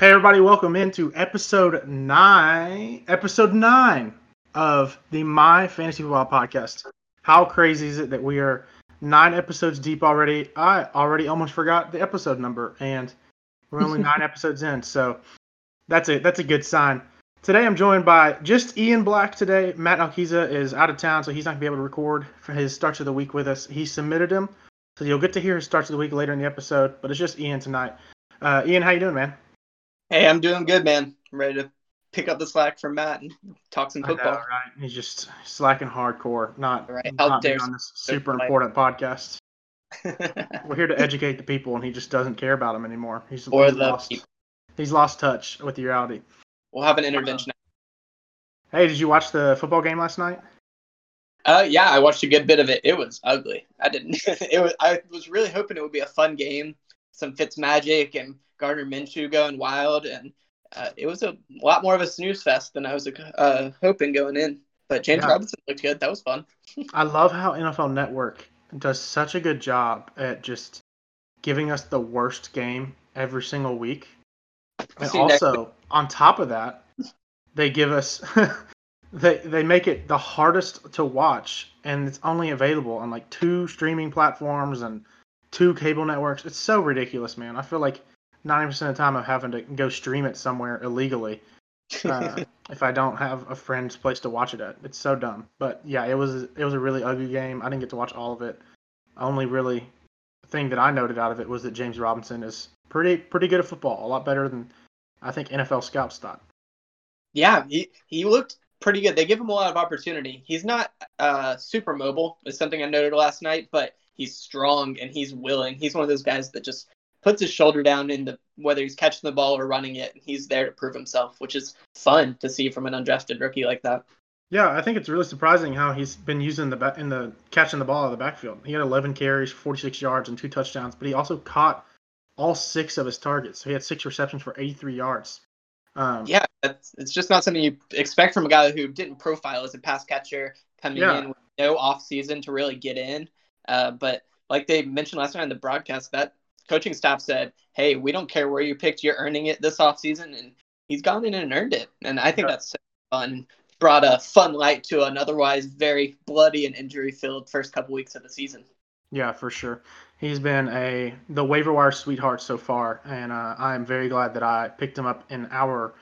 Hey everybody, welcome into episode nine, episode nine of the My Fantasy Football Podcast. How crazy is it that we are nine episodes deep already? I already almost forgot the episode number, and we're only nine episodes in, so that's a that's a good sign. Today I'm joined by just Ian Black. Today Matt Alquiza is out of town, so he's not gonna be able to record for his starts of the week with us. He submitted him, so you'll get to hear his starts of the week later in the episode. But it's just Ian tonight. Uh, Ian, how you doing, man? Hey, I'm doing good, man. I'm ready to pick up the slack from Matt and talk some football. know, right? He's just slacking hardcore, not, Right. Not being on this super important podcast. We're here to educate the people, and he just doesn't care about them anymore. He's, he's the lost. people. He's lost touch with reality. we'll have an intervention. Hey, did you watch the football game last night? Uh, yeah, I watched a good bit of it. It was ugly. I didn't. it was. I was really hoping it would be a fun game, some Fitz magic and Gardner Minshew going wild, and uh, it was a lot more of a snooze fest than I was uh, hoping going in. But James Yeah. Robinson looked good. That was fun. I love how NFL Network does such a good job at just giving us the worst game every single week. And also, on top of that, they give us they they make it the hardest to watch and it's only available on like two streaming platforms and two cable networks. It's so ridiculous, man. I feel like 90% of the time I'm having to go stream it somewhere illegally uh, if I don't have a friend's place to watch it at. It's so dumb. But yeah, it was it was a really ugly game. I didn't get to watch all of it. Only really thing that I noted out of it was that James Robinson is pretty pretty good at football. A lot better than I think NFL scouts thought. Yeah, he, he looked pretty good. They give him a lot of opportunity. He's not uh, super mobile, is something I noted last night, but he's strong and he's willing. He's one of those guys that just puts his shoulder down in the whether he's catching the ball or running it. And he's there to prove himself, which is fun to see from an undrafted rookie like that. Yeah, I think it's really surprising how he's been using the ba- in the catching the ball out of the backfield. He had 11 carries, 46 yards, and two touchdowns, but he also caught all six of his targets. So he had six receptions for 83 yards. Um, Yeah, that's, it's just not something you expect from a guy who didn't profile as a pass catcher coming Yeah. in with no off season to really get in. Uh, but like they mentioned last night in the broadcast, that coaching staff said, "Hey, we don't care where you picked, you're earning it this off season," and he's gone in and earned it. And I think Yeah. that's so fun. Brought a fun light to an otherwise very bloody and injury filled first couple weeks of the season. Yeah, for sure. He's been a the waiver wire sweetheart so far, and uh, I'm very glad that I picked him up in our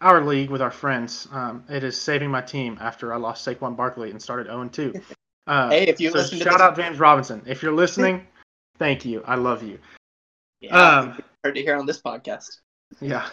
our league with our friends. Um, it is saving my team after I lost Saquon Barkley and started 0 2. Uh, Hey, if you so listen to shout this- out James Robinson. If you're listening, thank you. I love you. Yeah, Um, heard to hear on this podcast. Yeah.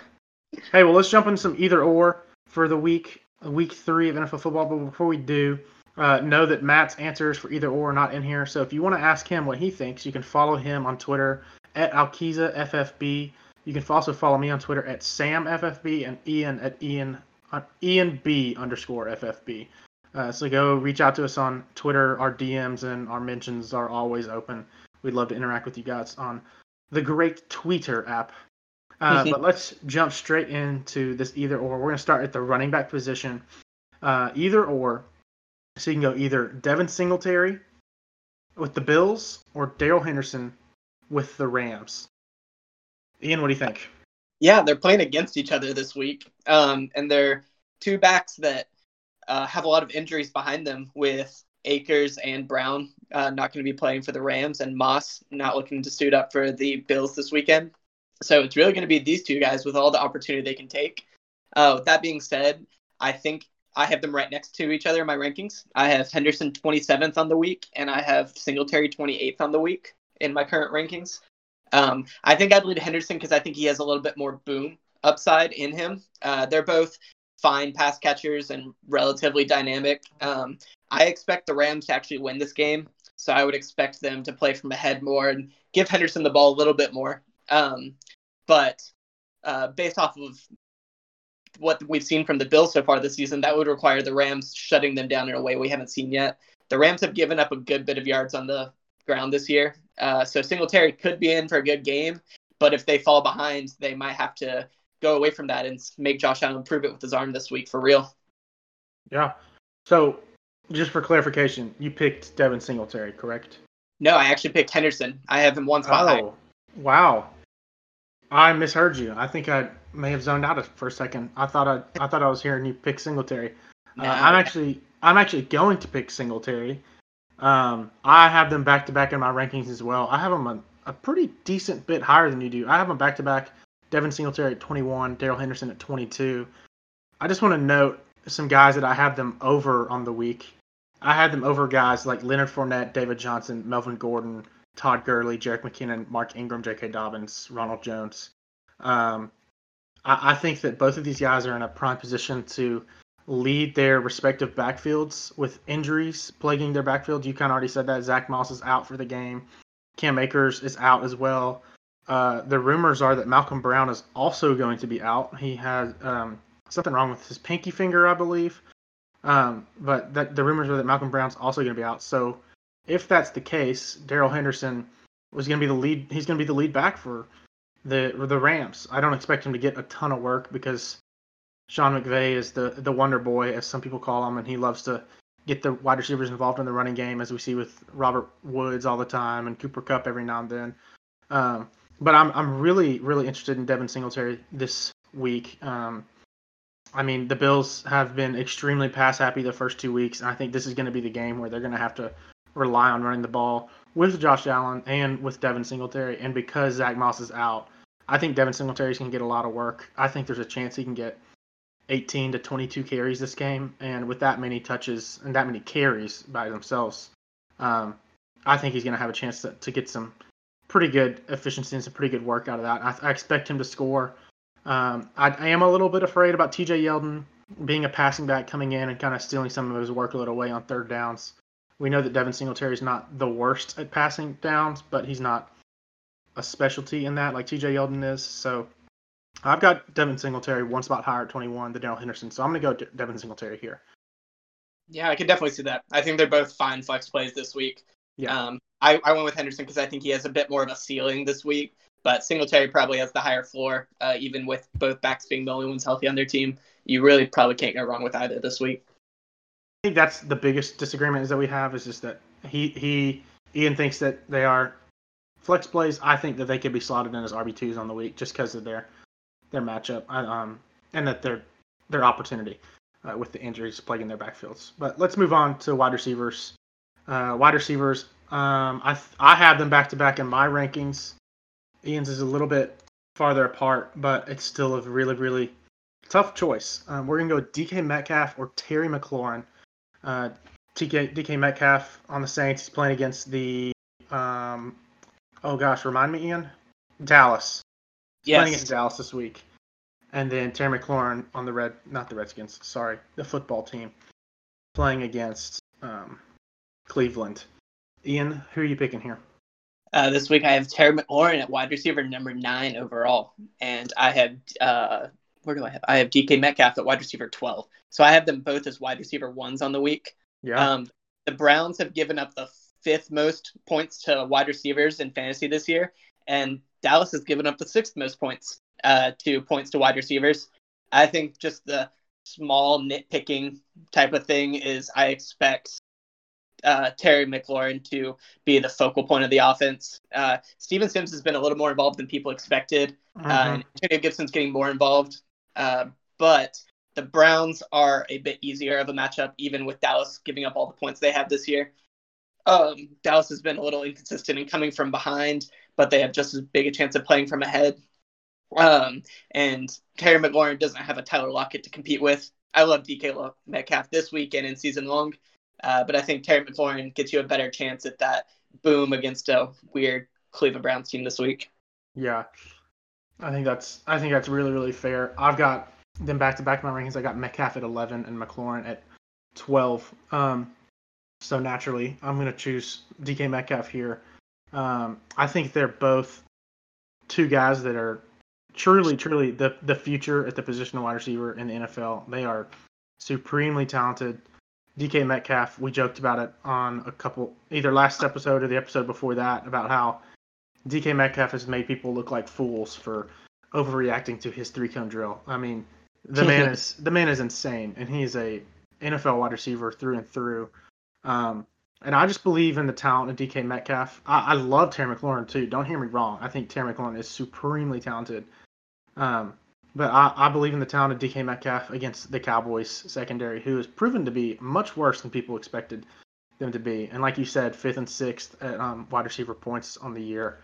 Hey, well, let's jump into some either or for the week, week three of NFL football. But before we do, uh, know that Matt's answers for either or are not in here. So if you want to ask him what he thinks, you can follow him on Twitter at AlquizaFFB. You can also follow me on Twitter at SamFFB and Ian at Ian uh, Ian B underscore FFB. Uh, so go reach out to us on Twitter. Our DMs and our mentions are always open. We'd love to interact with you guys on the great Twitter app. Uh, but let's jump straight into this either or. We're going to start at the running back position. Uh, either or. So you can go either Devin Singletary with the Bills or Darrell Henderson with the Rams. Ian, what do you think? Yeah, they're playing against each other this week, um, and they're two backs that uh, have a lot of injuries behind them, with Akers and Brown uh, not going to be playing for the Rams, and Moss not looking to suit up for the Bills this weekend. So it's really going to be these two guys with all the opportunity they can take. Uh, with that being said, I think I have them right next to each other in my rankings. I have Henderson 27th on the week, and I have Singletary 28th on the week in my current rankings. Um, I think I'd lead Henderson because I think he has a little bit more boom upside in him. Uh, they're both fine pass catchers and relatively dynamic. Um, I expect the Rams to actually win this game, so I would expect them to play from ahead more and give Henderson the ball a little bit more. Um, but uh, based off of what we've seen from the Bills so far this season, that would require the Rams shutting them down in a way we haven't seen yet. The Rams have given up a good bit of yards on the ground this year, uh, so Singletary could be in for a good game, but if they fall behind, they might have to go away from that and make Josh Allen prove it with his arm this week for real. Yeah. So, just for clarification, you picked Devin Singletary, correct? No, I actually picked Henderson. I have him one spot high. Oh, wow. I misheard you. I think I may have zoned out for a second. I thought I, I thought I was hearing you pick Singletary. Uh, I'm actually I'm actually going to pick Singletary. Um, I have them back to back in my rankings as well. I have them a, a pretty decent bit higher than you do. I have them back to back. Devin Singletary at 21, Darrell Henderson at 22. I just want to note some guys that I have them over on the week. I had them over guys like Leonard Fournette, David Johnson, Melvin Gordon, Todd Gurley, Jerick McKinnon, Mark Ingram, J.K. Dobbins, Ronald Jones. Um, I, I think that both of these guys are in a prime position to lead their respective backfields with injuries plaguing their backfield. You kind of already said that. Zach Moss is out for the game. Cam Akers is out as well. Uh, the rumors are that Malcolm Brown is also going to be out. He has um, something wrong with his pinky finger, I believe. Um, but that, the rumors are that Malcolm Brown's also going to be out. So if that's the case, Darrell Henderson was going to be the lead. He's going to be the lead back for the the Rams. I don't expect him to get a ton of work because Sean McVay is the the wonder boy, as some people call him, and he loves to get the wide receivers involved in the running game, as we see with Robert Woods all the time and Cooper Kupp every now and then. Um, but I'm I'm really really interested in Devin Singletary this week. Um, I mean, the Bills have been extremely pass happy the first two weeks, and I think this is going to be the game where they're going to have to rely on running the ball with Josh Allen and with Devin Singletary. And because Zach Moss is out, I think Devin Singletary can get a lot of work. I think there's a chance he can get 18 to 22 carries this game, and with that many touches and that many carries by themselves, um, I think he's going to have a chance to, to get some pretty good efficiency and some pretty good work out of that. I, I expect him to score. Um, I, I am a little bit afraid about T.J. Yeldon being a passing back coming in and kind of stealing some of his workload away on third downs. We know that Devin Singletary is not the worst at passing downs, but he's not a specialty in that like T.J. Yeldon is. So I've got Devin Singletary one spot higher at 21 than Darrell Henderson, so I'm going to go De- Devin Singletary here. Yeah, I can definitely see that. I think they're both fine flex plays this week. Yeah. Um, I, I went with Henderson because I think he has a bit more of a ceiling this week, but Singletary probably has the higher floor, uh, even with both backs being the only ones healthy on their team. You really probably can't go wrong with either this week. I think that's the biggest disagreement is that we have is just that he he Ian thinks that they are flex plays. I think that they could be slotted in as RB twos on the week just because of their their matchup, um, and that their their opportunity uh, with the injuries plaguing their backfields. But let's move on to wide receivers. Uh, wide receivers, um, I I have them back to back in my rankings. Ian's is a little bit farther apart, but it's still a really really tough choice. Um, we're gonna go DK Metcalf or Terry McLaurin. Uh, TK, DK Metcalf on the Saints. He's playing against the um, oh gosh, remind me, Ian. Dallas. He's Playing against Dallas this week. And then Terry McLaurin on the red, not the Redskins, sorry, the football team, playing against um, Cleveland. Ian, who are you picking here? Uh, this week I have Terry McLaurin at wide receiver number nine overall, and I have uh, where do I have? I have DK Metcalf at wide receiver twelve. So I have them both as wide receiver ones on the week. Yeah. Um, the Browns have given up the fifth most points to wide receivers in fantasy this year, and Dallas has given up the sixth most points uh, to points to wide receivers. I think just the small nitpicking type of thing is I expect uh, Terry McLaurin to be the focal point of the offense. Uh, Steven Sims has been a little more involved than people expected, uh, Mhm. and Antonio Gibson's getting more involved. Uh, but the Browns are a bit easier of a matchup, even with Dallas giving up all the points they have this year. Um, Dallas has been a little inconsistent in coming from behind, but they have just as big a chance of playing from ahead. Um, and Terry McLaurin doesn't have a Tyler Lockett to compete with. I love DK Metcalf this week and in season long, uh, but I think Terry McLaurin gets you a better chance at that boom against a weird Cleveland Browns team this week. Yeah, I think that's I think that's really really fair. I've got them back to back in my rankings. I got Metcalf at 11 and McLaurin at 12. Um, so naturally, I'm going to choose DK Metcalf here. Um, I think they're both two guys that are truly truly the the future at the position of wide receiver in the NFL. They are supremely talented. DK Metcalf, we joked about it on a couple either last episode or the episode before that about how DK Metcalf has made people look like fools for overreacting to his three cone drill. I mean, the man is the man is insane, and he is a NFL wide receiver through and through. Um, and I just believe in the talent of DK Metcalf. I, I love Terry McLaurin too. Don't hear me wrong. I think Terry McLaurin is supremely talented. Um, but I, I believe in the talent of DK Metcalf against the Cowboys secondary, who has proven to be much worse than people expected them to be. And like you said, fifth and sixth at um, wide receiver points on the year.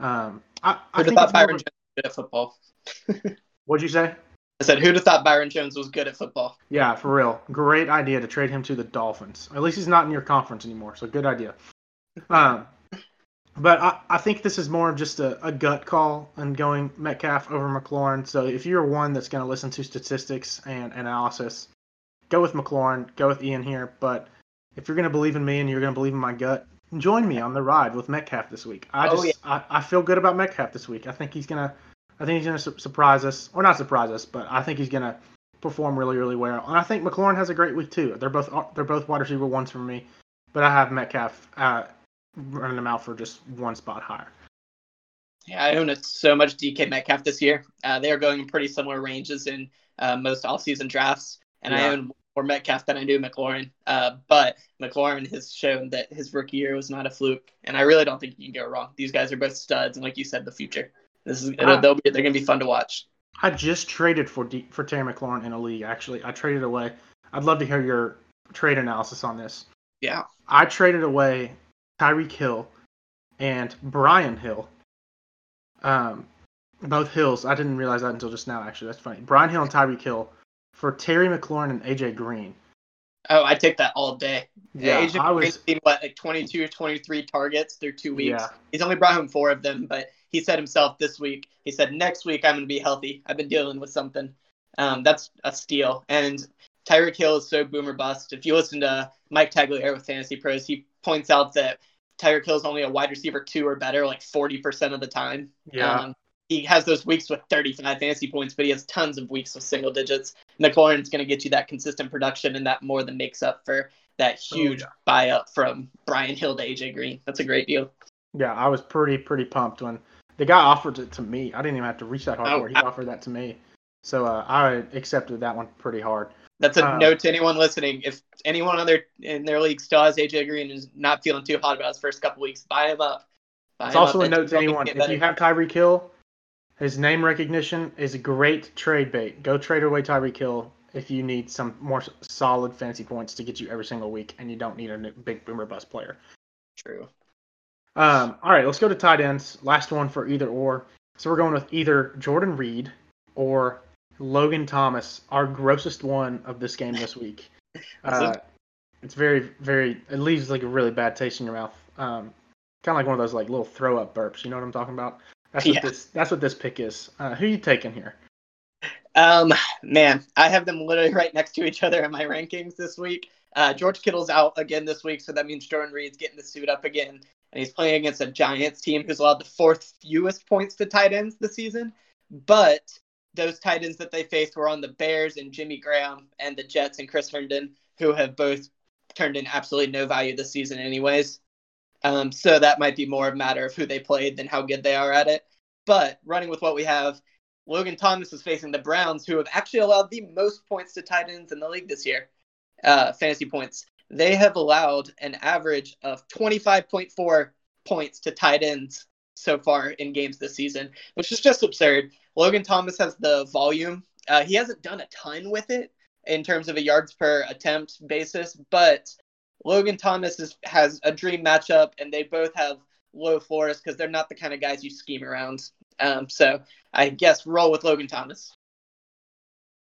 Um, I, I Who'd have think thought Byron Jones was good at football? What'd you say? I said, who'd have thought Byron Jones was good at football? Yeah, for real. Great idea to trade him to the Dolphins. At least he's not in your conference anymore, so good idea. Um, but I, I think this is more of just a, a gut call and going Metcalf over McLaurin. So if you're one that's going to listen to statistics and analysis, go with McLaurin, go with Ian here. But if you're going to believe in me and you're going to believe in my gut, join me on the ride with Metcalf this week. I Oh, just yeah. I, I feel good about Metcalf this week. I think he's going to I think he's going to su- surprise us, or not surprise us, but I think he's going to perform really, really well. And I think McLaurin has a great week too. They're both they're both wide receiver ones for me, but I have Metcalf uh, running them out for just one spot higher. Yeah, I own so much DK Metcalf this year. Uh, they are going in pretty similar ranges in uh, most all-season drafts, and I own more Metcalf than I do McLaurin. Uh, but McLaurin has shown that his rookie year was not a fluke, and I really don't think you can go wrong. These guys are both studs, and like you said, the future. This is Ah. they'll be, they're going to be fun to watch. I just traded for D, for Terry McLaurin in a league. Actually, I traded away. I'd love to hear your trade analysis on this. Yeah, I traded away Tyreek Hill and Brian Hill. Um, both Hills. I didn't realize that until just now. Actually, that's funny. Brian Hill and Tyreek Hill for Terry McLaurin and AJ Green. Oh, I take that all day. Yeah, Agent I Green's was. seen, what like 22 or 23 targets through two weeks. Yeah. He's only brought home four of them, but he said himself this week. He said next week I'm going to be healthy. I've been dealing with something. Um, that's a steal. And Tyreek Hill is so boomer bust. If you listen to Mike Tagliere with Fantasy Pros, he points out that Tyreek Hill is only a wide receiver two or better, like 40% of the time. Yeah. Um, he has those weeks with 35 fantasy points, but he has tons of weeks with single digits. McLaurin's going to get you that consistent production, and that more than makes up for that huge Oh, buy up from Brian Hill to AJ Green. That's a great deal. Yeah, I was pretty pretty pumped when the guy offered it to me. I didn't even have to reach that hard Oh, for it. He I- offered that to me, so uh, I accepted that one pretty hard. That's a Um, note to anyone listening. If anyone on their in their league still has AJ Green and is not feeling too hot about his first couple weeks, buy him up. Buy It's him also up. a note to anyone: if you have Tyreek Hill, his name recognition is a great trade bait. Go trade away Tyreek Hill if you need some more solid fantasy points to get you every single week, and you don't need a big boomer bust player. True. Um, all right, let's go to tight ends. Last one for either or. So we're going with either Jordan Reed or Logan Thomas, our grossest one of this game this week. Uh, it's very, very. It leaves like a really bad taste in your mouth. Um, kind of like one of those like little throw up burps. You know what I'm talking about? That's what Yeah. this. That's what this pick is. Uh, who you taking here? Um, man, I have them literally right next to each other in my rankings this week. Uh, George Kittle's out again this week, so that means Jordan Reed's getting the suit up again, and he's playing against a Giants team who's allowed the fourth fewest points to tight ends this season. But those tight ends that they faced were on the Bears and Jimmy Graham and the Jets and Chris Herndon, who have both turned in absolutely no value this season, anyways. Um, so that might be more a matter of who they played than how good they are at it. But running with what we have, Logan Thomas is facing the Browns, who have actually allowed the most points to tight ends in the league this year, uh, fantasy points. They have allowed an average of 25.4 points to tight ends so far in games this season, which is just absurd. Logan Thomas has the volume. Uh, he hasn't done a ton with it in terms of a yards per attempt basis, but Logan Thomas is, has a dream matchup, and they both have low floors because they're not the kind of guys you scheme around. Um, so I guess roll with Logan Thomas.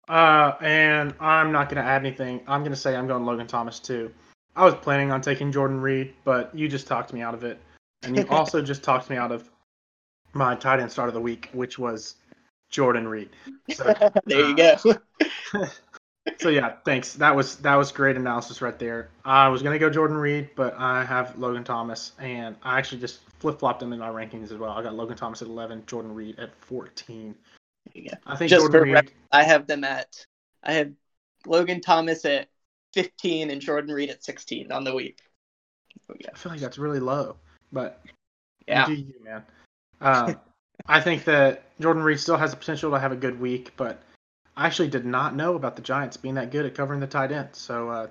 Uh, and I'm not going to add anything. I'm going to say I'm going Logan Thomas too. I was planning on taking Jordan Reed, but you just talked me out of it. And you also just talked me out of my tight end start of the week, which was Jordan Reed. So, there you go. Uh, so yeah, thanks. That was that was great analysis right there. I was gonna go Jordan Reed, but I have Logan Thomas, and I actually just flip flopped them in my rankings as well. I got Logan Thomas at 11, Jordan Reed at 14. There you go. I think Just Jordan Reed. ref- I have them at I have Logan Thomas at 15 and Jordan Reed at 16 on the week. Yeah. I feel like that's really low, but Yeah. You man. Um, I think that Jordan Reed still has the potential to have a good week, but I actually did not know about the Giants being that good at covering the tight end. So uh,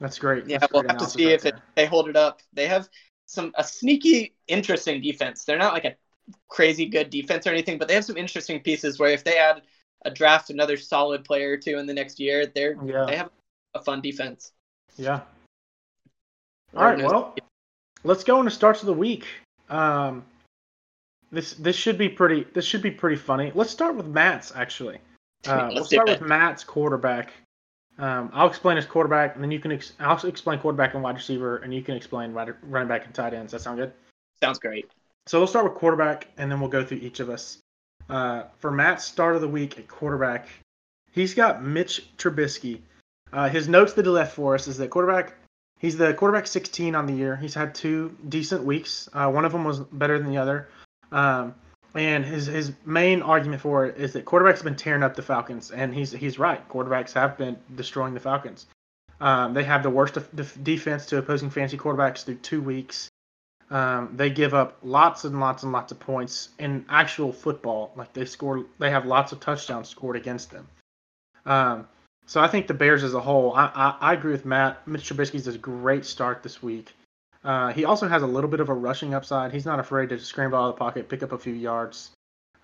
that's great. Yeah, That's we'll great have to see right if it, they hold it up. They have some a sneaky, interesting defense. They're not like a crazy good defense or anything, but they have some interesting pieces where if they add a draft another solid player or two in the next year, they're Yeah. they have a fun defense. Yeah. All right. Well, let's go into starts of the week. Um, this this should be pretty. This should be pretty funny. Let's start with Matt's actually. Uh, Let's we'll start with Matt's quarterback. Um, I'll explain his quarterback, and then you can. Ex- I'll explain quarterback and wide receiver, and you can explain wide, running back and tight ends. That sound good? sounds great. So we'll start with quarterback, and then we'll go through each of us. Uh, for Matt's start of the week at quarterback, he's got Mitch Trubisky. Uh, his notes that he left for us is that quarterback, he's the quarterback 16 on the year. He's had two decent weeks. Uh, one of them was better than the other. Um, and his his main argument for it is that quarterbacks have been tearing up the Falcons, and he's he's right. Quarterbacks have been destroying the Falcons. Um, they have the worst def- def- defense to opposing fantasy quarterbacks through two weeks. Um, they give up lots and lots and lots of points in actual football. Like they score, they have lots of touchdowns scored against them. Um, so I think the Bears as a whole, I, I, I agree with Matt. Mitch Trubisky's a great start this week. Uh, he also has a little bit of a rushing upside. He's not afraid to scramble out of the pocket, pick up a few yards.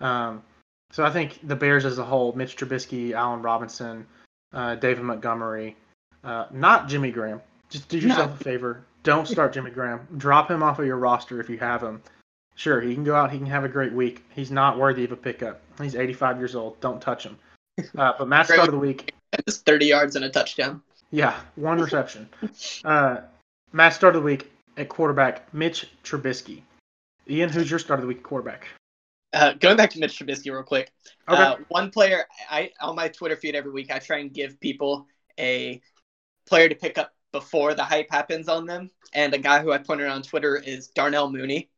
Um, so I think the Bears as a whole, Mitch Trubisky, Allen Robinson, uh, David Montgomery, uh, not Jimmy Graham. Just do yourself No. a favor. Don't start Jimmy Graham. Drop him off of your roster if you have him. Sure, he can go out. He can have a great week. He's not worthy of a pickup. He's 85 years old. Don't touch him. Uh, but Matt's start of the week, Just 30 yards and a touchdown. yeah, one reception. Uh, Matt's start of the week at quarterback, Mitch Trubisky. Ian, who's your start of the week quarterback? Uh, going back to Mitch Trubisky real quick. Okay. Uh, one player I on my Twitter feed every week I try and give people a player to pick up before the hype happens on them. And a guy who I pointed on Twitter is Darnell Mooney.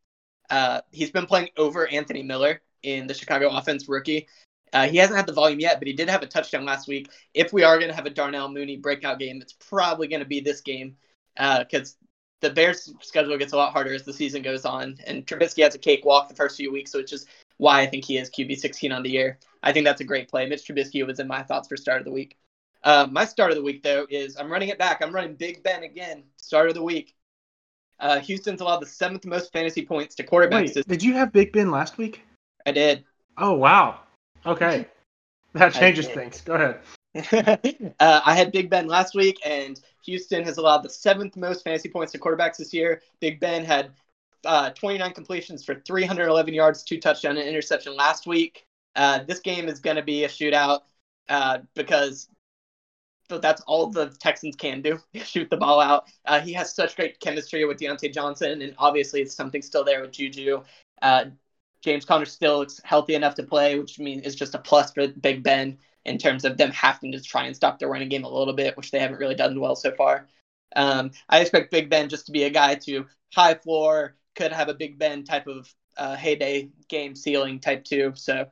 Uh, he's been playing over Anthony Miller in the Chicago offense rookie. Uh, he hasn't had the volume yet, but he did have a touchdown last week. If we are going to have a Darnell Mooney breakout game, it's probably going to be this game because the Bears' schedule gets a lot harder as the season goes on, and Trubisky has a cakewalk the first few weeks, which is why I think he is QB 16 on the year. I think that's a great play. Mitch Trubisky was in my thoughts for start of the week. Uh, my start of the week, though, is I'm running it back. I'm running Big Ben again. Start of the week. Uh, Houston's allowed the seventh most fantasy points to quarterbacks. Wait, did you have Big Ben last week? I did. Oh wow. Okay, that changes things. Go ahead. uh, I had Big Ben last week, and Houston has allowed the seventh most fantasy points to quarterbacks this year. Big Ben had uh, 29 completions for 311 yards, two touchdown and interception last week. Uh, this game is going to be a shootout uh, because that's all the Texans can do shoot the ball out. Uh, he has such great chemistry with Diontae Johnson, and obviously it's something still there with Juju. James Conner still looks healthy enough to play, which means is just a plus for Big Ben in terms of them having to try and stop their running game a little bit, which they haven't really done well so far. Um, I expect Big Ben just to be a guy to high floor, could have a Big Ben type of uh, heyday game ceiling type two. So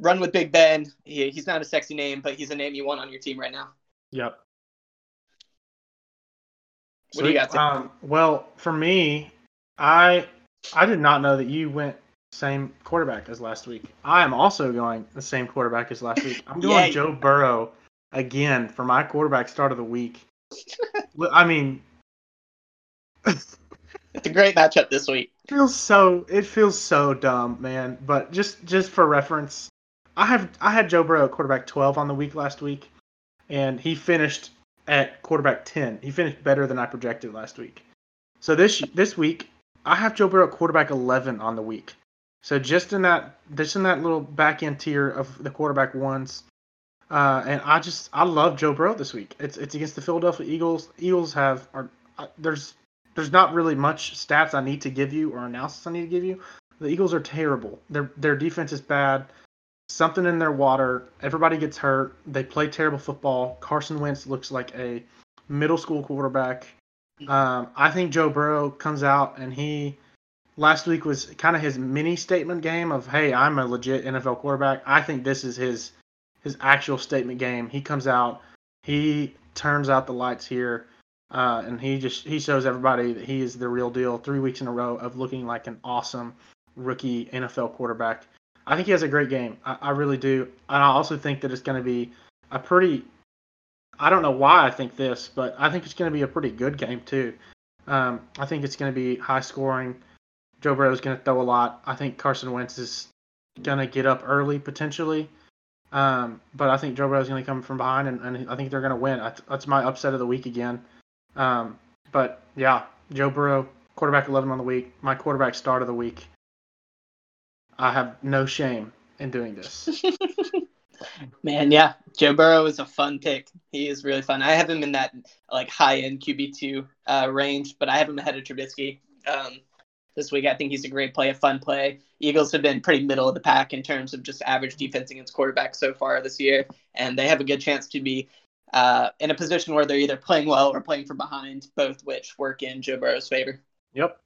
run with Big Ben. He, he's not a sexy name, but he's a name you want on your team right now. Yep. What do you got, Sweet. Um, well, for me, I I did not know that you went same quarterback as last week. I am also going the same quarterback as last week. I'm going Yay. Joe Burrow again for my quarterback start of the week. I mean, It's a great matchup this week. feels so it feels so dumb, man. But just just for reference, I have I had Joe Burrow at quarterback 12 on the week last week, and he finished at quarterback 10. He finished better than I projected last week. So this this week, I have Joe Burrow quarterback 11 on the week. So just in that just in that little back end tier of the quarterback ones. Uh, and I just I love Joe Burrow this week. It's it's against the Philadelphia Eagles. Eagles have are uh, there's there's not really much stats I need to give you or analysis I need to give you. The Eagles are terrible. Their their defense is bad. Something in their water. Everybody gets hurt. They play terrible football. Carson Wentz looks like a middle school quarterback. Um, I think Joe Burrow comes out and he last week was kind of his mini statement game of hey I'm a legit NFL quarterback. I think this is his his actual statement game. He comes out, he turns out the lights here. Uh, and he just he shows everybody that he is the real deal. Three weeks in a row of looking like an awesome rookie NFL quarterback. I think he has a great game. I, I really do, and I also think that it's going to be a pretty. I don't know why I think this, but I think it's going to be a pretty good game too. Um, I think it's going to be high scoring. Joe Burrow is going to throw a lot. I think Carson Wentz is going to get up early potentially. Um, but I think Joe Burrow's going to come from behind, and, and I think they're going to win. That's my upset of the week again. Um, but yeah, Joe Burrow, quarterback 11 on the week, my quarterback start of the week. I have no shame in doing this. Man, yeah, Joe Burrow is a fun pick. He is really fun. I have him in that like high end QB two uh, range, but I have him ahead of Trubisky um, this week. I think he's a great play, a fun play. Eagles have been pretty middle of the pack in terms of just average defense against quarterbacks so far this year, and they have a good chance to be uh, in a position where they're either playing well or playing from behind, both which work in Joe Burrow's favor. Yep.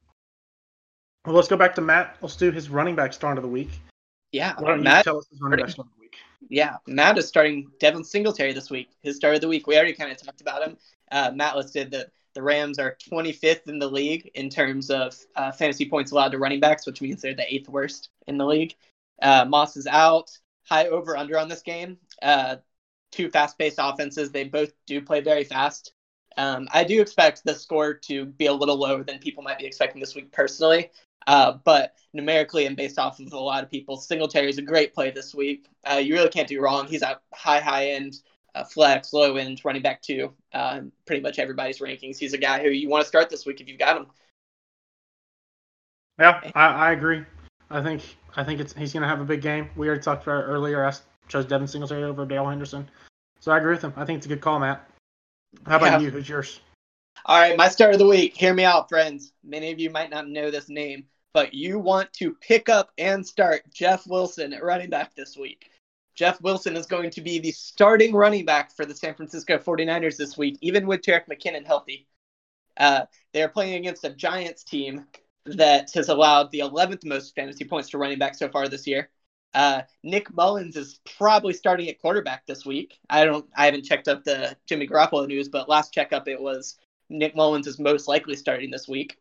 Well, let's go back to Matt. Let's do his running back start of the week. Yeah, Matt, tell us his running back start of the week? Yeah, Matt is starting Devin Singletary this week. His start of the week. We already kind of talked about him. Uh, Matt listed that the Rams are 25th in the league in terms of uh, fantasy points allowed to running backs, which means they're the eighth worst in the league. Uh, Moss is out. High over under on this game. Uh, two fast paced offenses. They both do play very fast. Um, I do expect the score to be a little lower than people might be expecting this week personally. Uh, but numerically and based off of a lot of people, Singletary is a great play this week. Uh, you really can't do wrong. He's a high, high end uh, flex, low end running back too. Uh, pretty much everybody's rankings. He's a guy who you want to start this week if you've got him. Yeah, I, I agree. I think I think it's he's going to have a big game. We already talked about it earlier. I chose Devin Singletary over Dale Henderson, so I agree with him. I think it's a good call, Matt. How about yeah. you? Who's yours? All right, my start of the week. Hear me out, friends. Many of you might not know this name, but you want to pick up and start Jeff Wilson at running back this week. Jeff Wilson is going to be the starting running back for the San Francisco 49ers this week, even with Jerick McKinnon healthy. Uh, they're playing against a Giants team that has allowed the 11th most fantasy points to running back so far this year. Uh, Nick Mullens is probably starting at quarterback this week. I don't, I haven't checked up the Jimmy Garoppolo news, but last checkup it was Nick Mullens is most likely starting this week.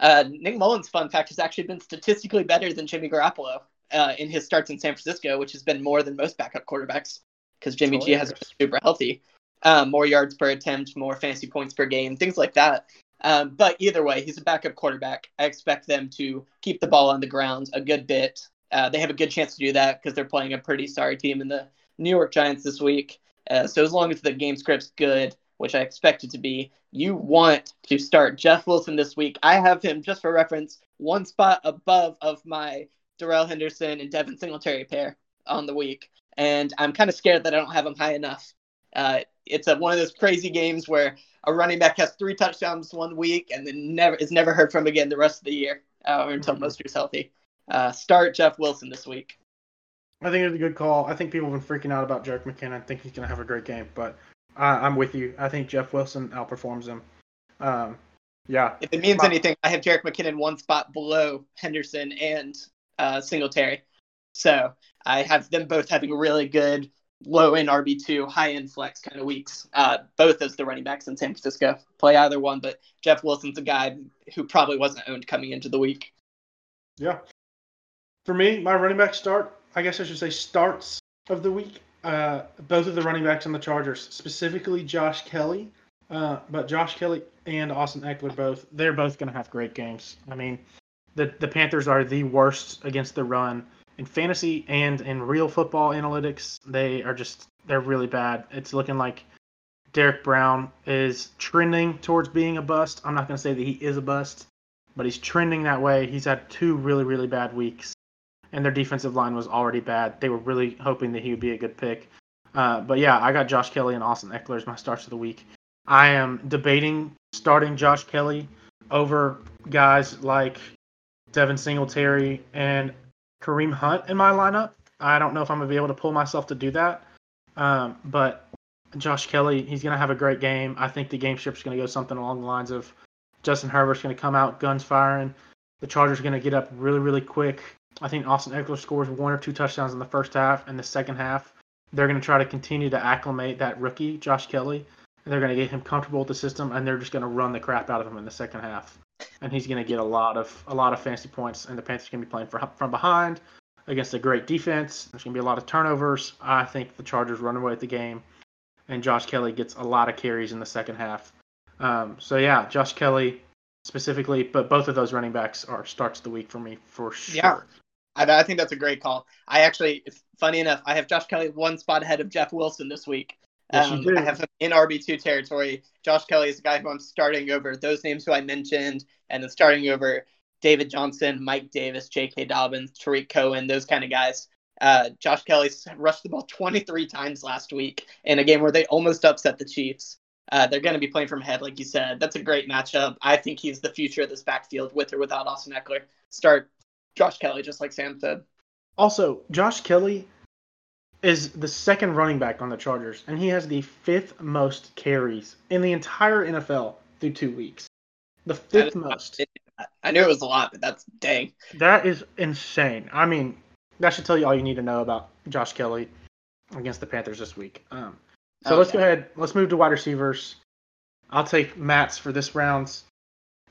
Uh, Nick Mullens, fun fact, has actually been statistically better than Jimmy Garoppolo uh, in his starts in San Francisco, which has been more than most backup quarterbacks because Jimmy G has been super healthy. Um, more yards per attempt, more fantasy points per game, things like that. Um, but either way, he's a backup quarterback. I expect them to keep the ball on the ground a good bit. Uh, they have a good chance to do that because they're playing a pretty sorry team in the New York Giants this week. Uh, so as long as the game script's good, which I expect it to be, you want to start Jeff Wilson this week. I have him just for reference, one spot above of my Darrell Henderson and Devin Singletary pair on the week, and I'm kind of scared that I don't have them high enough. Uh, it's a, one of those crazy games where a running back has three touchdowns one week and then never is never heard from again the rest of the year uh, until mm-hmm. Mostert's healthy. Uh, start Jeff Wilson this week. I think it's a good call. I think people have been freaking out about Jerick McKinnon. I think he's going to have a great game, but I, am with you. I think Jeff Wilson outperforms him. Um, yeah. If it means anything, I have Jerick McKinnon one spot below Henderson and uh, Singletary. So I have them both having really good low end RB2, high end flex kind of weeks, uh, both as the running backs in San Francisco. Play either one, but Jeff Wilson's a guy who probably wasn't owned coming into the week. Yeah. For me, my running back start, I guess I should say starts of the week. Uh, both of the running backs on the Chargers, specifically Josh Kelley. Uh, but Josh Kelley and Austin Ekeler both, they're both going to have great games. I mean, the the Panthers are the worst against the run in fantasy and in real football analytics. They are just they're really bad. It's looking like Derrick Brown is trending towards being a bust. I'm not going to say that he is a bust, but he's trending that way. He's had two really really bad weeks, and their defensive line was already bad. They were really hoping that he would be a good pick. Uh, but yeah, I got Josh Kelley and Austin Ekeler as my starts of the week. I am debating starting Josh Kelley over guys like Devin Singletary, and Kareem Hunt in my lineup. I don't know if I'm gonna be able to pull myself to do that. Um, but Josh Kelley, he's gonna have a great game. I think the game script's gonna go something along the lines of Justin Herbert's gonna come out guns firing. The Chargers are gonna get up really, really quick. I think Austin Ekeler scores one or two touchdowns in the first half. and the second half, they're gonna try to continue to acclimate that rookie, Josh Kelley, And they're gonna get him comfortable with the system, and they're just gonna run the crap out of him in the second half and he's going to get a lot of a lot of fantasy points. And the Panthers going to be playing for, from behind against a great defense. There's going to be a lot of turnovers. I think the Chargers run away with the game, and Josh Kelley gets a lot of carries in the second half. Um, so yeah, Josh Kelley specifically, but both of those running backs are starts the week for me for sure. Yeah. I, I think that's a great call. I actually, funny enough, I have Josh Kelley one spot ahead of Jeff Wilson this week. Yes, Um. I have him in RB2 territory. Josh Kelley is the guy who I'm starting over those names who I mentioned, and then starting over David Johnson, Mike Davis, J.K. Dobbins, Tarik Cohen, those kind of guys. Uh, Josh Kelley rushed the ball 23 times last week in a game where they almost upset the Chiefs. Uh, they're going to be playing from ahead, like you said. That's a great matchup. I think he's the future of this backfield with or without Austin Ekeler. Start Josh Kelley, just like Sam said. Also, Josh Kelley is the second running back on the Chargers, and he has the fifth most carries in the entire NFL through two weeks. The fifth most. I knew it was a lot, but that's dang. That is insane. I mean, that should tell you all you need to know about Josh Kelley against the Panthers this week. Um, so let's go ahead. Let's move to wide receivers. I'll take Matt's for this round's.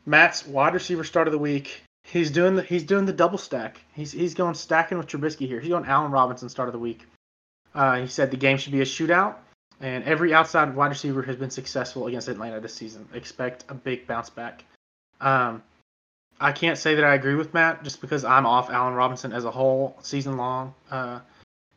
Matt's wide receiver start of the week. He's doing the he's doing the double stack. He's he's going stacking with Trubisky here. He's going Allen Robinson start of the week. Uh, he said the game should be a shootout, and every outside wide receiver has been successful against Atlanta this season. Expect a big bounce back. Um, I can't say that I agree with Matt just because I'm off Allen Robinson as a whole season long. Uh,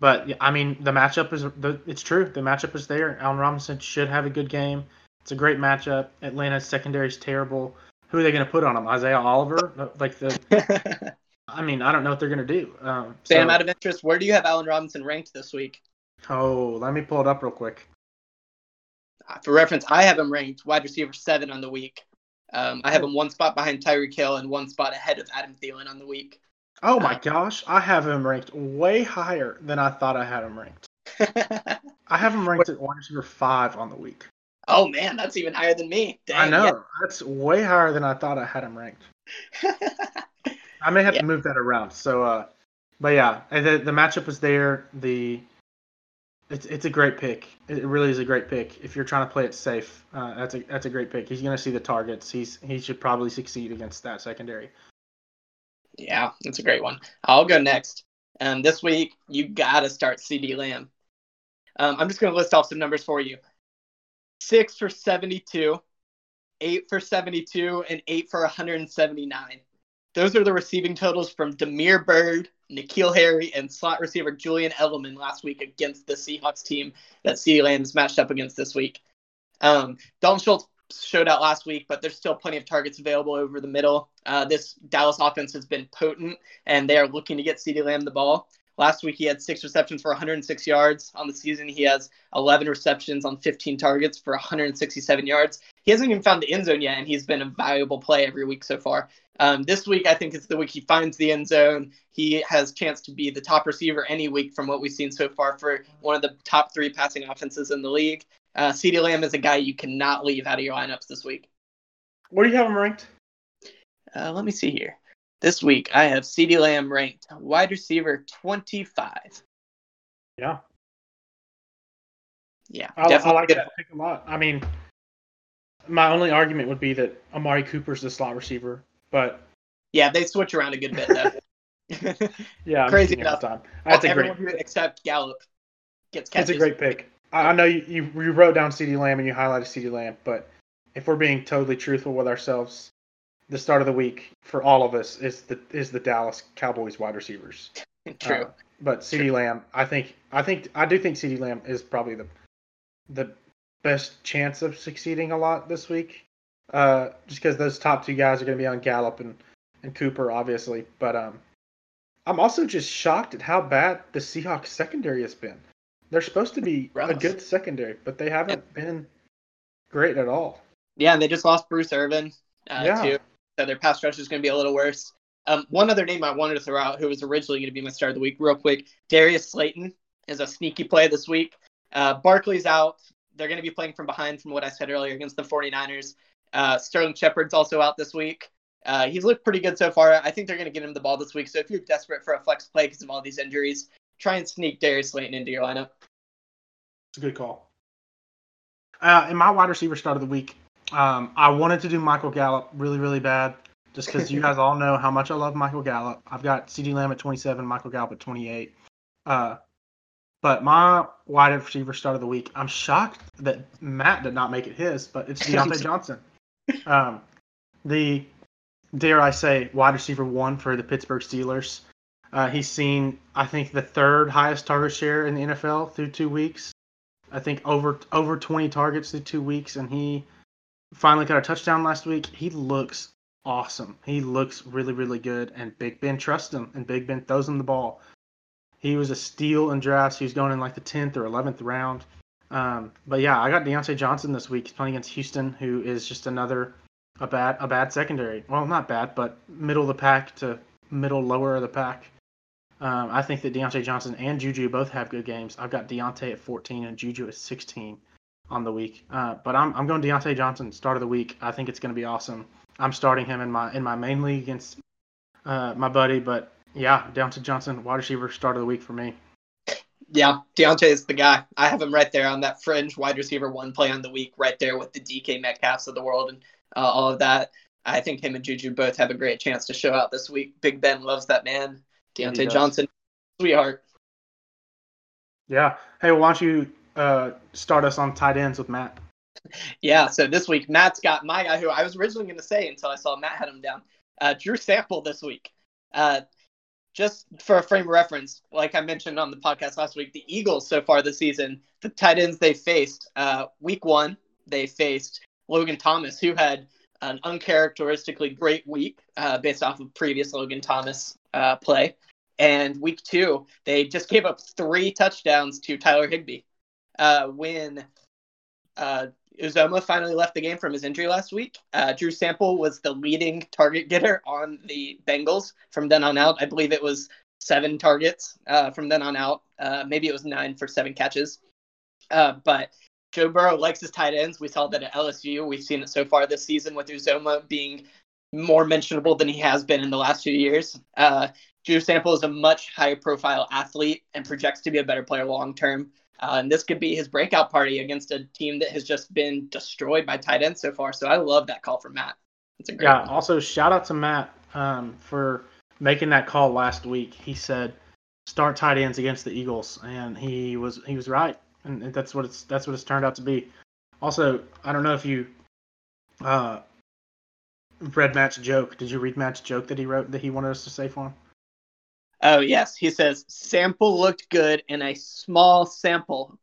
but I mean, the matchup is the, it's true. The matchup is there. Allen Robinson should have a good game. It's a great matchup. Atlanta's secondary is terrible. Who are they going to put on him? Isaiah Oliver? Like the, I mean, I don't know what they're going to do. Um, Sam, so- out of interest, where do you have Allen Robinson ranked this week? oh, let me pull it up real quick. Uh, For reference, I have him ranked wide receiver seven on the week. Um, I have him one spot behind Tyreek Hill and one spot ahead of Adam Thielen on the week. Oh my gosh, I have him ranked way higher than I thought I had him ranked. I have him ranked at wide receiver five on the week. oh man, that's even higher than me. Dang, I know that's way higher than I thought I had him ranked. I may have Yeah. to move that around. So, uh, but yeah, the, the matchup was there. The it's it's a great pick. It really is a great pick. If you're trying to play it safe, uh, that's a that's a great pick. He's gonna see the targets. He's he should probably succeed against that secondary. yeah, that's a great one. I'll go next. Um, this week you gotta start CeeDee Lamb. Um, I'm just gonna list off some numbers for you. Six for 72, eight for 72, and eight for 179. Those are the receiving totals from Damiere Byrd, N'Keal Harry, and slot receiver Julian Edelman last week against the Seahawks team that CeeDee Lamb is matched up against this week. Um, Dalton Schultz showed out last week, but there's still plenty of targets available over the middle. Uh, this Dallas offense has been potent, and they are looking to get CeeDee Lamb the ball. Last week, he had six receptions for 106 yards. On the season, he has 11 receptions on 15 targets for 167 yards. He hasn't even found the end zone yet, and he's been a valuable play every week so far. Um, this week, I think it's the week he finds the end zone. He has chance to be the top receiver any week from what we've seen so far for one of the top three passing offenses in the league. Uh, CeeDee Lamb is a guy you cannot leave out of your lineups this week. Where do you have him ranked? Uh, let me see here. This week, I have CeeDee Lamb ranked wide receiver 25. Yeah, Yeah, I, I like that pick a lot. I mean, my only argument would be that Amari Cooper's the slot receiver, but Yeah, they switch around a good bit though. yeah, Crazy using it all the enough. time. That's a great. Everyone who except Gallup gets That's catches. a great pick. I I know you, you, you wrote down CeeDee Lamb and you highlighted CeeDee Lamb, but if we're being totally truthful with ourselves, the start of the week for all of us is the is the Dallas Cowboys wide receivers. True. Uh, but CeeDee Lamb, I think I think I do think CeeDee Lamb is probably the the best chance of succeeding a lot this week. Uh, just because those top two guys are going to be on Gallup and, and Cooper, obviously. But um, I'm also just shocked at how bad the Seahawks secondary has been. They're supposed to be a good secondary, but they haven't been great at all. Yeah, and they just lost Bruce Irvin uh, Yeah. too. So their pass rush is going to be a little worse. Um, one other name I wanted to throw out, who was originally going to be my start of the week, real quick. Darius Slayton is a sneaky play this week. Uh, Barkley's out. They're going to be playing from behind, from what I said earlier, against the 49ers. Uh, Sterling Shepard's also out this week. Uh, he's looked pretty good so far. I think they're going to get him the ball this week. So if you're desperate for a flex play because of all these injuries, try and sneak Darius Slayton into your lineup. It's a good call. Uh, in my wide receiver start of the week, um, I wanted to do Michael Gallup really, really bad, just because you guys all know how much I love Michael Gallup. I've got CeeDee Lamb at 27, Michael Gallup at 28. Uh, but my wide receiver start of the week, I'm shocked that Matt did not make it his, but it's Diontae Johnson. Um, the, dare I say, wide receiver one for the Pittsburgh Steelers. Uh, he's seen, I think, the third highest target share in the NFL through two weeks. I think over over 20 targets through two weeks, and he finally got a touchdown last week. He looks awesome. He looks really, really good, and Big Ben trusts him, and Big Ben throws him the ball. He was a steal in drafts. He was going in like the 10th or 11th round. Um, but yeah, I got Diontae Johnson this week. He's playing against Houston, who is just another a bad a bad secondary. Well, not bad, but middle of the pack to middle lower of the pack. Um, I think that Diontae Johnson and Juju both have good games. I've got Diontae at 14 and Juju at 16 on the week. Uh, but I'm I'm going Diontae Johnson start of the week. I think it's going to be awesome. I'm starting him in my in my main league against uh, my buddy. But yeah, Diontae Johnson, wide receiver, start of the week for me. Yeah, Diontae is the guy. I have him right there on that fringe wide receiver one play on the week, right there with the DK Metcalfs of the world and uh, all of that. I think him and Juju both have a great chance to show out this week. Big Ben loves that man. Diontae Johnson, sweetheart. Yeah. Hey, well, why don't you uh, start us on tight ends with Matt? Yeah. So this week, Matt's got my guy who I was originally going to say until I saw Matt had him down. Uh, Drew Sample this week. Uh, just for a frame of reference, like I mentioned on the podcast last week, the Eagles so far this season, the tight ends they faced, uh, week one, they faced Logan Thomas, who had an uncharacteristically great week uh, based off of previous Logan Thomas uh, play. And week two, they just gave up three touchdowns to Tyler Higbee. Uh, when uh, Uzomah finally left the game from his injury last week, uh, Drew Sample was the leading target getter on the Bengals from then on out. I believe it was seven targets uh, from then on out. Uh, maybe it was nine for seven catches. Uh, but Joe Burrow likes his tight ends. We saw that at LSU. We've seen it so far this season with Uzomah being more mentionable than he has been in the last few years. Uh, Drew Sample is a much higher profile athlete and projects to be a better player long term. Uh, and this could be his breakout party against a team that has just been destroyed by tight ends so far. So I love that call from Matt. It's a great yeah. One. Also, shout out to Matt um, for making that call last week. He said start tight ends against the Eagles, and he was he was right, and that's what it's that's what it's turned out to be. Also, I don't know if you uh, read Matt's joke. Did you read Matt's joke that he wrote that he wanted us to say for him? Oh yes, he says sample looked good in a small sample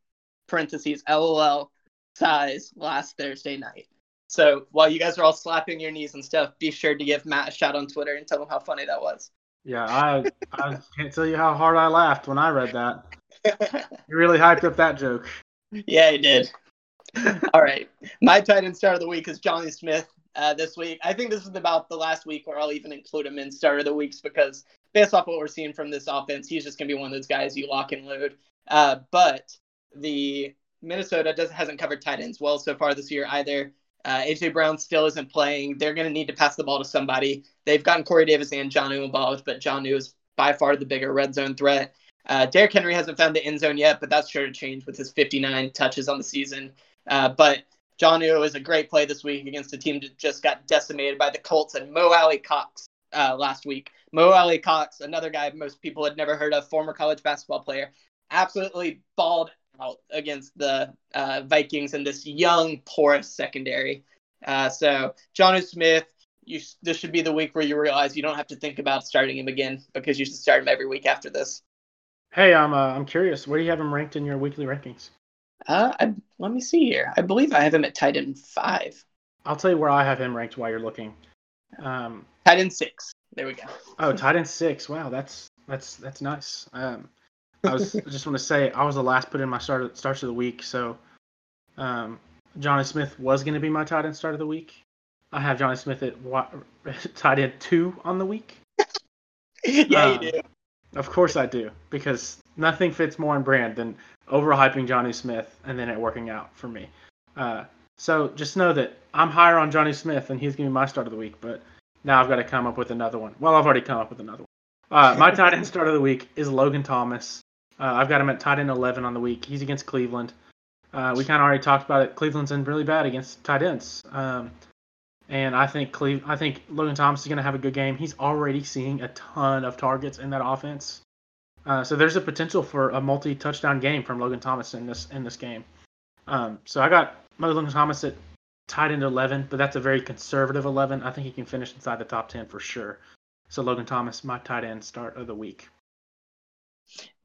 parentheses LOL size last Thursday night. So while you guys are all slapping your knees and stuff, be sure to give Matt a shout on Twitter and tell him how funny that was. Yeah, I I can't tell you how hard I laughed when I read that. you really hyped up that joke. Yeah, he did. all right, my tight end star of the week is Jonnu Smith. Uh, this week, I think this is about the last week where I'll even include him in start of the weeks because based off what we're seeing from this offense, he's just going to be one of those guys you lock and load. Uh, but the Minnesota does hasn't covered tight ends well so far this year either. Uh, AJ Brown still isn't playing. They're going to need to pass the ball to somebody. They've gotten Corey Davis and Jonnu involved, but Jonnu is by far the bigger red zone threat. Uh, Derrick Henry hasn't found the end zone yet, but that's sure to change with his 59 touches on the season. Uh, but Jonnu is a great play this week against a team that just got decimated by the Colts and Mo Alie-Cox uh, last week. Mo Alie-Cox, another guy most people had never heard of, former college basketball player, absolutely balled out against the uh, Vikings in this young, porous secondary. Uh, so, Jonnu Smith, you, this should be the week where you realize you don't have to think about starting him again because you should start him every week after this. Hey, I'm uh, I'm curious. Where do you have him ranked in your weekly rankings? Uh, I, let me see here. I believe I have him at tight end five. I'll tell you where I have him ranked while you're looking. Um, tight end six. There we go. Oh, tight end six. Wow, that's that's that's nice. Um, I was just want to say I was the last put in my start starts of the week, so um, Jonnu Smith was going to be my tight end start of the week. I have Jonnu Smith at tight end two on the week. yeah, um, you do. Of course I do, because nothing fits more in brand than overhyping Jonnu Smith and then it working out for me. Uh, so just know that I'm higher on Jonnu Smith and he's going to be my start of the week, but now I've got to come up with another one. Well, I've already come up with another one. Uh, my tight end start of the week is Logan Thomas. Uh, I've got him at tight end 11 on the week. He's against Cleveland. Uh, we kind of already talked about it. Cleveland's in really bad against tight ends. Um, and I think Cleve, I think Logan Thomas is going to have a good game. He's already seeing a ton of targets in that offense. Uh, so there's a potential for a multi-touchdown game from Logan Thomas in this in this game. Um, so I got Logan Thomas at tight end 11, but that's a very conservative 11. I think he can finish inside the top 10 for sure. So Logan Thomas, my tight end start of the week.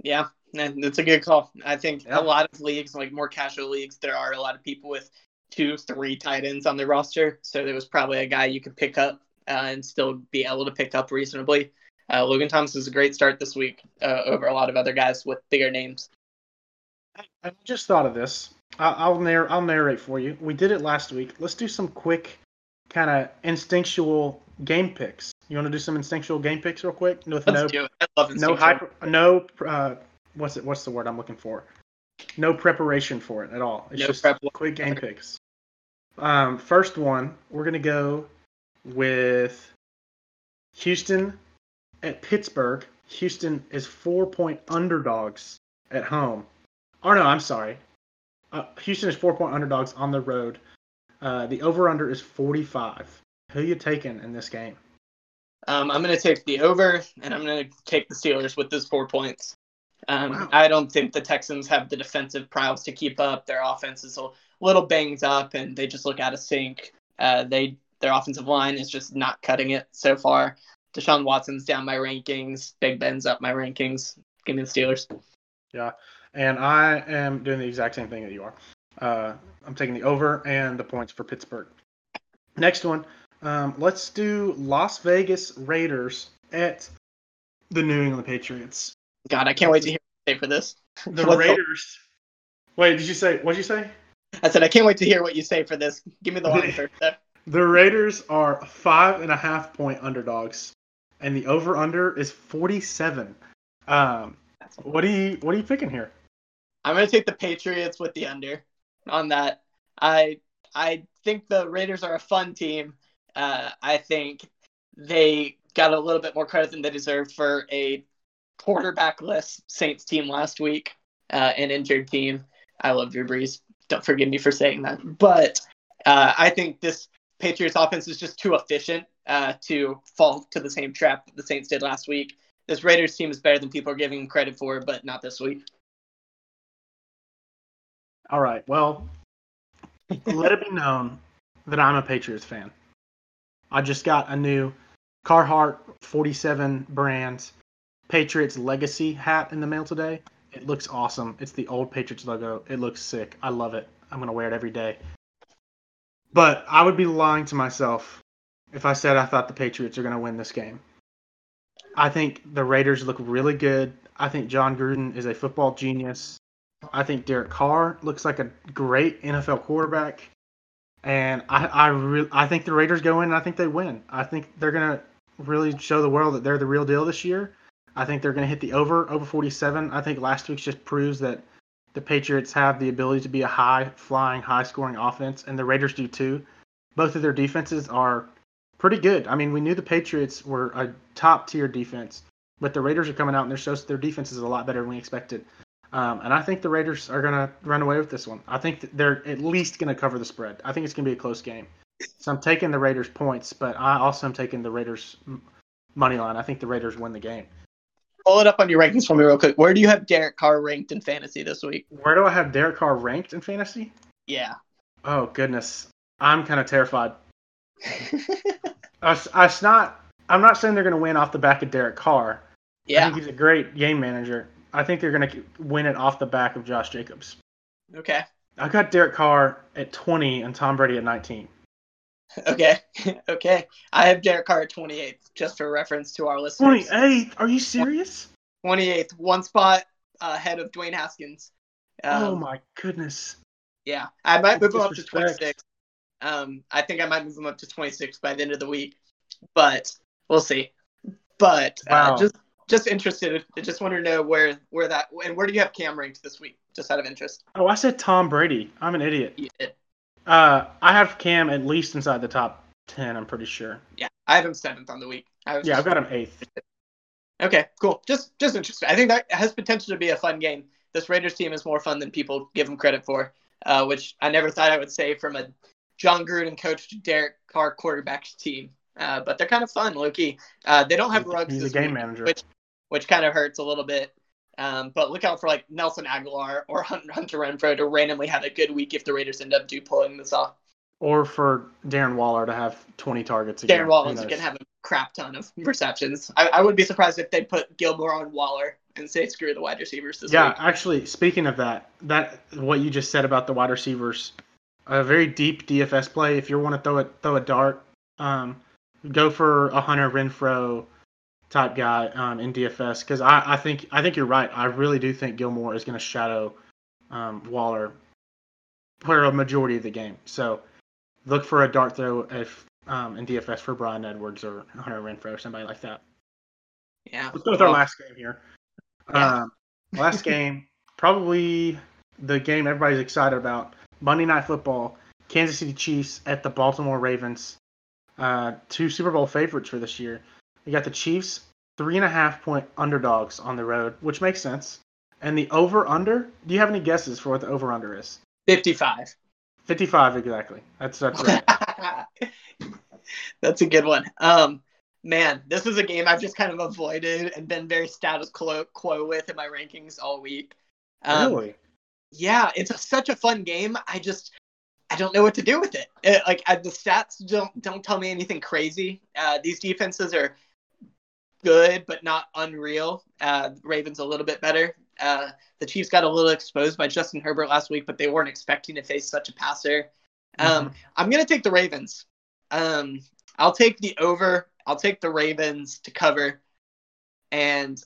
Yeah, that's a good call. I think Yeah. a lot of leagues, like more casual leagues, there are a lot of people with two, three tight ends on their roster. So there was probably a guy you could pick up uh, and still be able to pick up reasonably. Uh, Logan Thomas is a great start this week uh, over a lot of other guys with bigger names. I just thought of this. I'll narr- I'll narrate for you. We did it last week. Let's do some quick, kind of instinctual game picks. You want to do some instinctual game picks real quick? With Let's no do it. I love no hyper, no uh, what's it? What's the word I'm looking for? No preparation for it at all. It's No just prep. quick game picks. Um, first one, we're gonna go with Houston at Pittsburgh. Houston is four point underdogs at home. Oh no, I'm sorry. Uh, Houston is four point underdogs on the road. Uh, the over under is 45. Who you taking in this game? Um, I'm going to take the over, and I'm going to take the Steelers with those four points. Um, Wow. I don't think the Texans have the defensive prowess to keep up. Their offense is a little banged up, and they just look out of sync. Uh, they their offensive line is just not cutting it so far. Deshaun Watson's down my rankings. Big Ben's up my rankings. Give me the Steelers. And I am doing the exact same thing that you are. Uh, I'm taking the over and the points for Pittsburgh. Next one, um, let's do Las Vegas Raiders at the New England Patriots. God, I can't wait to hear what you say for this. The What's Raiders. Wait, did you say? What did you say? I said I can't wait to hear what you say for this. Give me the line first. The Raiders are five and a half point underdogs, and the over under is 47. Um, what are you What are you picking here? I'm gonna take the Patriots with the under on that. I I think the Raiders are a fun team. Uh, I think they got a little bit more credit than they deserved for a quarterbackless Saints team last week, uh, an injured team. I love Drew Brees. Don't forgive me for saying that, but uh, I think this Patriots offense is just too efficient uh, to fall to the same trap that the Saints did last week. This Raiders team is better than people are giving credit for, but not this week. All right. Well, let it be known that I'm a Patriots fan. I just got a new Carhartt 47 brand Patriots Legacy hat in the mail today. It looks awesome. It's the old Patriots logo. It looks sick. I love it. I'm going to wear it every day. But I would be lying to myself if I said I thought the Patriots are going to win this game. I think the Raiders look really good. I think Jon Gruden is a football genius. I think Derek Carr looks like a great NFL quarterback, and I I re- I think the Raiders go in and I think they win. I think they're gonna really show the world that they're the real deal this year. I think they're gonna hit the over over 47. I think last week just proves that the Patriots have the ability to be a high flying, high scoring offense, and the Raiders do too. Both of their defenses are pretty good. I mean, we knew the Patriots were a top tier defense, but the Raiders are coming out and they're their defense is a lot better than we expected. Um, and I think the Raiders are going to run away with this one. I think they're at least going to cover the spread. I think it's going to be a close game. So I'm taking the Raiders points, but I also am taking the Raiders m- money line. I think the Raiders win the game. Pull it up on your rankings for me real quick. Where do you have Derek Carr ranked in fantasy this week? Where do I have Derek Carr ranked in fantasy? Yeah. Oh goodness, I'm kind of terrified. I, I not. I'm not saying they're going to win off the back of Derek Carr. I yeah. think he's a great game manager. I think they're going to win it off the back of Josh Jacobs. Okay. I got Derek Carr at 20 and Tom Brady at 19. Okay. okay. I have Derek Carr at 28th, just for reference to our listeners. 28? Are you serious? 28th, one spot ahead of Dwayne Haskins. Um, oh my goodness. Yeah. I might move him up to 26. Um, I think I might move him up to 26 by the end of the week, but we'll see. But uh, Wow. just just interested. I just want to know where where that and where do you have Cam ranked this week? Just out of interest. Oh, I said Tom Brady. I'm an idiot. Uh, I have Cam at least inside the top 10. I'm pretty sure. Yeah, I have him seventh on the week. I was Yeah, I've got him eighth. Okay, cool. Just just interesting. I think that has potential to be a fun game. This Raiders team is more fun than people give them credit for, uh, which I never thought I would say from a Jon Gruden coached Derek Carr quarterback team. Uh, but they're kind of fun, Loki. Uh, they don't have Ruggs He's a game week, manager. which which kind of hurts a little bit. Um, but look out for like Nelson Agholor or Hunter Renfrow to randomly have a good week if the Raiders end up do pulling this off. Or for Darren Waller to have 20 targets again. Darren Waller's going to have a crap ton of receptions. I, I wouldn't be surprised if they put Gilmore on Waller and say screw the wide receivers this yeah, week. actually, speaking of that, that what you just said about the wide receivers, a very deep DFS play. If you want to throw it, throw a dart, um, go for a Hunter Renfrow type guy um, in DFS because I, I think I think you're right. I really do think Gilmore is going to shadow um, Waller for a majority of the game. So look for a dart throw if um, in DFS for Bryan Edwards or Hunter Renfrow or somebody like that. Yeah. Let's go with our last game here. Yeah. Um, last game, probably the game everybody's excited about. Monday Night Football, Kansas City Chiefs at the Baltimore Ravens. Uh, two Super Bowl favorites for this year. You got the Chiefs, three and a half point underdogs on the road, which makes sense. And the over under, do you have any guesses for what the over under is? 55. 55 exactly. That's that's right. That's a good one. Um, man, this is a game I've just kind of avoided and been very status quo, quo with in my rankings all week. Um, really? Yeah, it's a, such a fun game. I just I don't know what to do with it. It- like I, the stats don't don't tell me anything crazy. Uh, these defenses are good, but not unreal. Uh, Ravens a little bit better. Uh, the Chiefs got a little exposed by Justin Herbert last week, but they weren't expecting to face such a passer. Um, I'm gonna take the Ravens. Um, I'll take the over. I'll take the Ravens to cover, and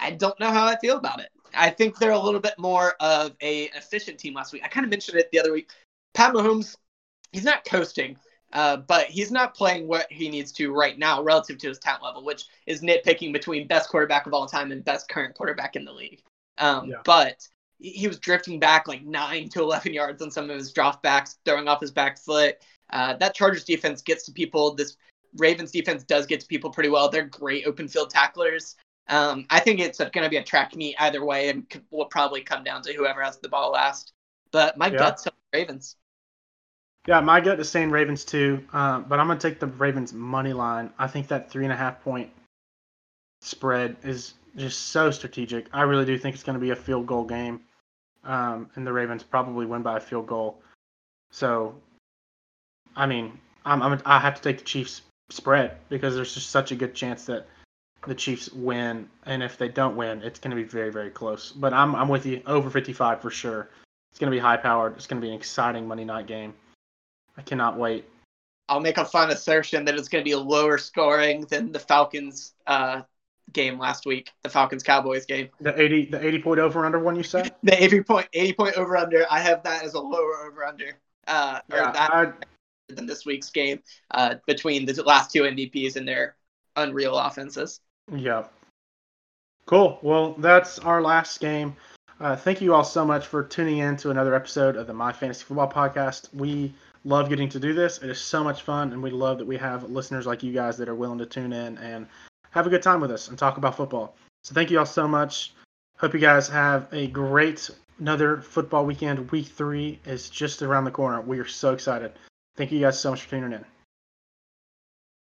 I don't know how I feel about it. I think they're a little bit more of a efficient team last week. I kind of mentioned it the other week. Pat Mahomes, he's not coasting, uh, but he's not playing what he needs to right now relative to his talent level, which is nitpicking between best quarterback of all time and best current quarterback in the league. Um, Yeah. But he was drifting back like nine to 11 yards on some of his dropbacks, throwing off his back foot. Uh, that Chargers defense gets to people. This Ravens defense does get to people pretty well. They're great open field tacklers. Um, I think it's going to be a track meet either way, and c- will probably come down to whoever has the ball last. But my Yeah. gut's Ravens. Yeah, my gut is saying Ravens too, uh, but I'm gonna take the Ravens money line. I think that three and a half point spread is just so strategic. I really do think it's gonna be a field goal game, um, and the Ravens probably win by a field goal. So, I mean, I'm, I'm I have to take the Chiefs spread because there's just such a good chance that the Chiefs win, and if they don't win, it's gonna be very very close. But I'm I'm with you over 55 for sure. It's gonna be high powered. It's gonna be an exciting Monday night game. I cannot wait. I'll make a fun assertion that it's going to be a lower scoring than the Falcons uh, game last week, the Falcons Cowboys game. The 80 the 80 point over under one you said? The 80 point 80 point over under. I have that as a lower over under. Uh, Yeah, that I, than this week's game uh, between the last two MVPs and their unreal offenses. yeah. Cool. Well, that's our last game. Uh, thank you all so much for tuning in to another episode of the My Fantasy Football Podcast. We love getting to do this. It is so much fun, and we love that we have listeners like you guys that are willing to tune in and have a good time with us and talk about football. So thank you all so much. Hope you guys have a great another football weekend. Week three is just around the corner. We are so excited. Thank you guys so much for tuning in.